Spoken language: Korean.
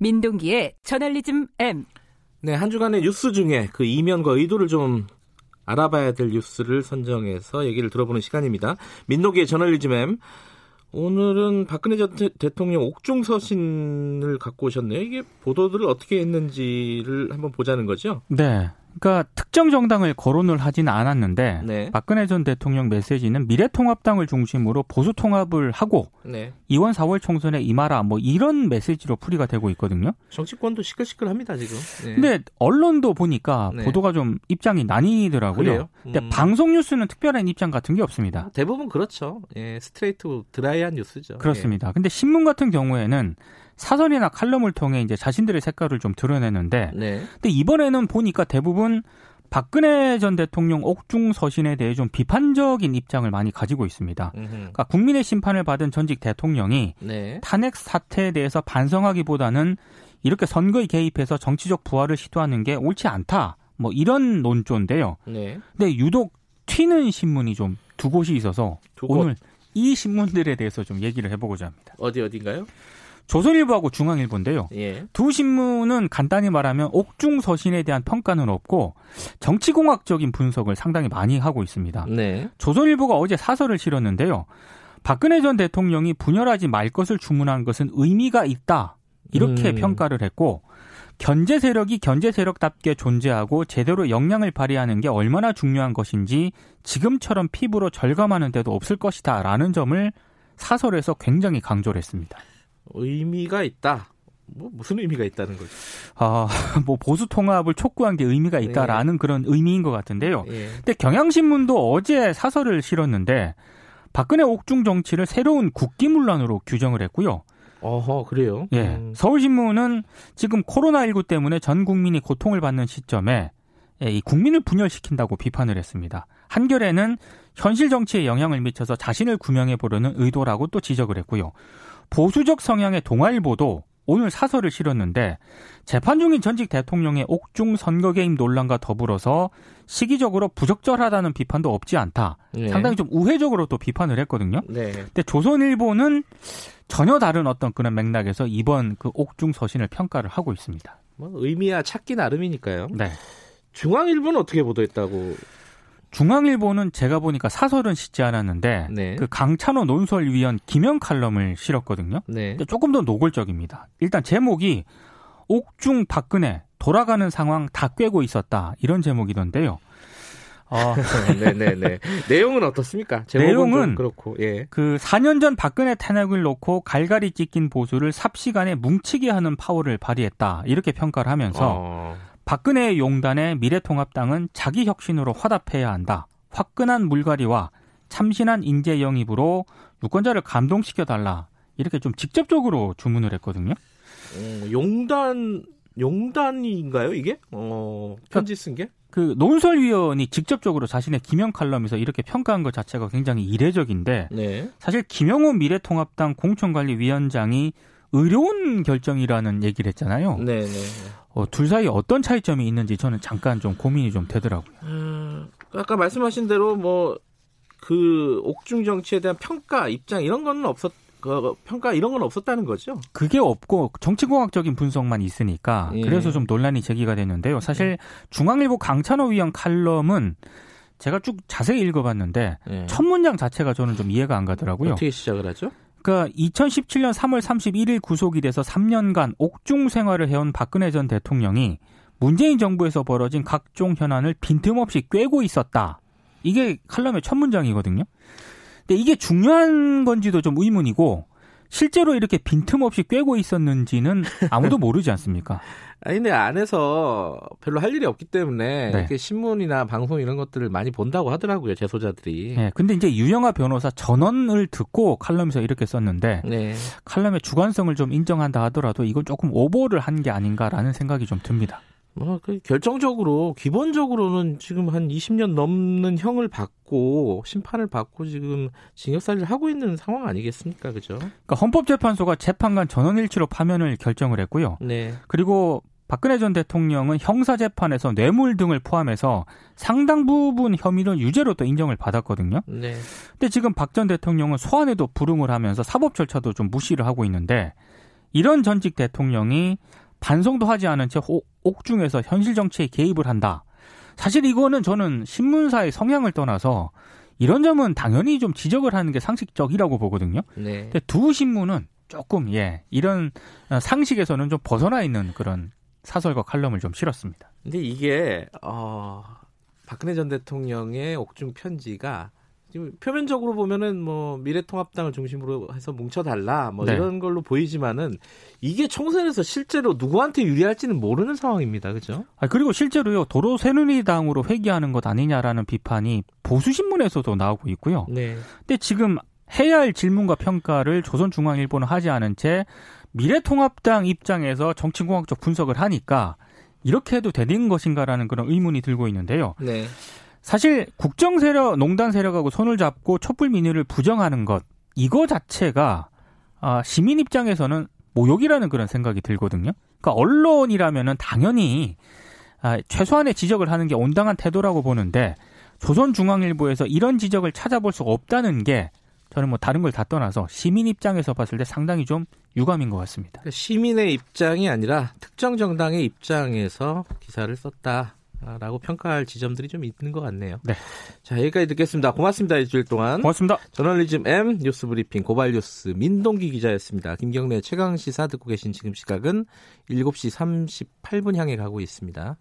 민동기의 저널리즘 M. 네, 한 주간의 뉴스 중에 그 이면과 의도를 좀 알아봐야 될 뉴스를 선정해서 얘기를 들어보는 시간입니다. 민노기의 저널리즘 M. 오늘은 박근혜 전 대통령 옥중 서신을 갖고 오셨네요. 이게 보도들을 어떻게 했는지를 한번 보자는 거죠? 네. 그러니까 특정 정당을 거론을 하지는 않았는데 네. 박근혜 전 대통령 메시지는 미래통합당을 중심으로 보수 통합을 하고 네. 이번 4월 총선에 임하라 뭐 이런 메시지로 풀이가 되고 있거든요. 정치권도 시끌시끌합니다 지금. 네. 근데 언론도 보니까 네. 보도가 좀 입장이 나뉘더라고요. 음. 근데 방송 뉴스는 특별한 입장 같은 게 없습니다. 대부분 그렇죠. 예, 스트레이트 드라이한 뉴스죠. 그렇습니다. 예. 근데 신문 같은 경우에는 사설이나 칼럼을 통해 이제 자신들의 색깔을 좀 드러내는데 네. 근데 이번에는 보니까 대부분 박근혜 전 대통령 옥중 서신에 대해 좀 비판적인 입장을 많이 가지고 있습니다. 그러니까 국민의 심판을 받은 전직 대통령이 네. 탄핵 사태에 대해서 반성하기보다는 이렇게 선거에 개입해서 정치적 부활을 시도하는 게 옳지 않다. 뭐 이런 논조인데요. 네. 근데 유독 튀는 신문이 좀 두 곳이 있어서 두 오늘 이 신문들에 대해서 좀 얘기를 해보고자 합니다. 어디 어딘가요? 조선일보하고 중앙일보인데요. 예. 두 신문은 간단히 말하면 옥중 서신에 대한 평가는 없고 정치공학적인 분석을 상당히 많이 하고 있습니다. 네. 조선일보가 어제 사설을 실었는데요. 박근혜 전 대통령이 분열하지 말 것을 주문한 것은 의미가 있다. 이렇게 음. 평가를 했고 견제 세력이 견제 세력답게 존재하고 제대로 역량을 발휘하는 게 얼마나 중요한 것인지 지금처럼 피부로 절감하는 데도 없을 것이다라는 점을 사설에서 굉장히 강조를 했습니다. 의미가 있다. 뭐 무슨 의미가 있다는 거죠? 아, 뭐 보수 통합을 촉구한 게 의미가 네. 있다라는 네. 그런 의미인 것 같은데요. 네. 근데 경향신문도 어제 사설을 실었는데 박근혜 옥중 정치를 새로운 국기문란으로 규정을 했고요. 어허, 그래요? 예. 음. 서울신문은 지금 코로나19 때문에 전 국민이 고통을 받는 시점에 예, 이 국민을 분열시킨다고 비판을 했습니다. 한겨레는 현실 정치에 영향을 미쳐서 자신을 구명해 보려는 의도라고 또 지적을 했고요. 보수적 성향의 동아일보도 오늘 사설을 실었는데 재판 중인 전직 대통령의 옥중 선거 개입 논란과 더불어서 시기적으로 부적절하다는 비판도 없지 않다. 네. 상당히 좀 우회적으로 또 비판을 했거든요. 네. 근데 조선일보는 전혀 다른 어떤 그런 맥락에서 이번 그 옥중 서신을 평가를 하고 있습니다. 뭐 의미야 찾기 나름이니까요. 네. 중앙일보는 어떻게 보도했다고 중앙일보는 제가 보니까 사설은 싣지 않았는데 네. 그 강찬호 논설위원 김영 칼럼을 실었거든요. 네. 조금 더 노골적입니다. 일단 제목이 옥중 박근혜 돌아가는 상황 다 꿰고 있었다 이런 제목이던데요. 어. 네네네. 내용은 어떻습니까? 내용은 그렇고, 예. 그 4년 전 박근혜 탄핵을 놓고 갈갈이 찢긴 보수를 삽시간에 뭉치게 하는 파워를 발휘했다. 이렇게 평가를 하면서 어. 박근혜 용단의 미래통합당은 자기 혁신으로 화답해야 한다. 화끈한 물갈이와 참신한 인재 영입으로 유권자를 감동시켜 달라. 이렇게 좀 직접적으로 주문을 했거든요. 어, 용단 용단인가요 이게? 어, 편지 쓴 게? 그 논설위원이 직접적으로 자신의 김영 칼럼에서 이렇게 평가한 것 자체가 굉장히 이례적인데 네. 사실 김영호 미래통합당 공천관리위원장이 의료원 결정이라는 얘기를 했잖아요. 네, 네. 어, 둘 사이 어떤 차이점이 있는지 저는 잠깐 좀 고민이 좀 되더라고요. 음, 아까 말씀하신 대로 뭐 그 옥중 정치에 대한 평가 입장 이런 거는 없었 그 평가 이런 건 없었다는 거죠? 그게 없고 정치공학적인 분석만 있으니까 예. 그래서 좀 논란이 제기가 됐는데요. 사실 중앙일보 강찬호 위원 칼럼은 제가 쭉 자세히 읽어봤는데 예. 첫 문장 자체가 저는 좀 이해가 안 가더라고요. 어떻게 시작을 하죠? 그러니까 2017년 3월 31일 구속이 돼서 3년간 옥중 생활을 해온 박근혜 전 대통령이 문재인 정부에서 벌어진 각종 현안을 빈틈없이 꿰고 있었다. 이게 칼럼의 첫 문장이거든요. 근데 이게 중요한 건지도 좀 의문이고 실제로 이렇게 빈틈없이 꿰고 있었는지는 아무도 모르지 않습니까? 아니 근데 안에서 별로 할 일이 없기 때문에 네. 이렇게 신문이나 방송 이런 것들을 많이 본다고 하더라고요 제소자들이. 네, 근데 이제 유영아 변호사 전원을 듣고 칼럼에서 이렇게 썼는데 네. 칼럼의 주관성을 좀 인정한다 하더라도 이건 조금 오버를 한 게 아닌가라는 생각이 좀 듭니다. 뭐, 그 결정적으로, 기본적으로는 지금 한 20년 넘는 형을 받고, 심판을 받고 지금 징역살이를 하고 있는 상황 아니겠습니까? 그죠? 그러니까 헌법재판소가 재판관 전원일치로 파면을 결정을 했고요. 네. 그리고 박근혜 전 대통령은 형사재판에서 뇌물 등을 포함해서 상당 부분 혐의는 유죄로 또 인정을 받았거든요. 네. 근데 지금 박 전 대통령은 소환에도 불응을 하면서 사법 절차도 좀 무시를 하고 있는데 이런 전직 대통령이 반성도 하지 않은 채 옥중에서 현실 정치에 개입을 한다. 사실 이거는 저는 신문사의 성향을 떠나서 이런 점은 당연히 좀 지적을 하는 게 상식적이라고 보거든요. 네. 근데 두 신문은 조금 예 이런 상식에서는 좀 벗어나 있는 그런 사설과 칼럼을 좀 실었습니다. 근데 이게 어, 박근혜 전 대통령의 옥중 편지가 지금 표면적으로 보면은 뭐 미래통합당을 중심으로 해서 뭉쳐달라 뭐 네. 이런 걸로 보이지만은 이게 총선에서 실제로 누구한테 유리할지는 모르는 상황입니다. 그죠? 아, 그리고 실제로요 도로 새누리당으로 회귀하는 것 아니냐라는 비판이 보수 신문에서도 나오고 있고요. 네. 근데 지금 해야 할 질문과 평가를 조선중앙일보는 하지 않은 채 미래통합당 입장에서 정치공학적 분석을 하니까 이렇게 해도 되는 것인가라는 그런 의문이 들고 있는데요. 네. 사실 국정 세력, 농단 세력하고 손을 잡고 촛불 민의를 부정하는 것 이거 자체가 아, 시민 입장에서는 모욕이라는 그런 생각이 들거든요. 그러니까 언론이라면은 당연히 아, 최소한의 지적을 하는 게 온당한 태도라고 보는데 조선중앙일보에서 이런 지적을 찾아볼 수가 없다는 게 저는 뭐 다른 걸 다 떠나서 시민 입장에서 봤을 때 상당히 좀 유감인 것 같습니다. 그러니까 시민의 입장이 아니라 특정 정당의 입장에서 기사를 썼다. 라고 평가할 지점들이 좀 있는 것 같네요. 네. 자, 여기까지 듣겠습니다. 고맙습니다. 일주일 동안. 고맙습니다. 저널리즘 M 뉴스 브리핑 고발 뉴스 민동기 기자였습니다. 김경래 최강 시사 듣고 계신 지금 시각은 7시 38분 향해 가고 있습니다.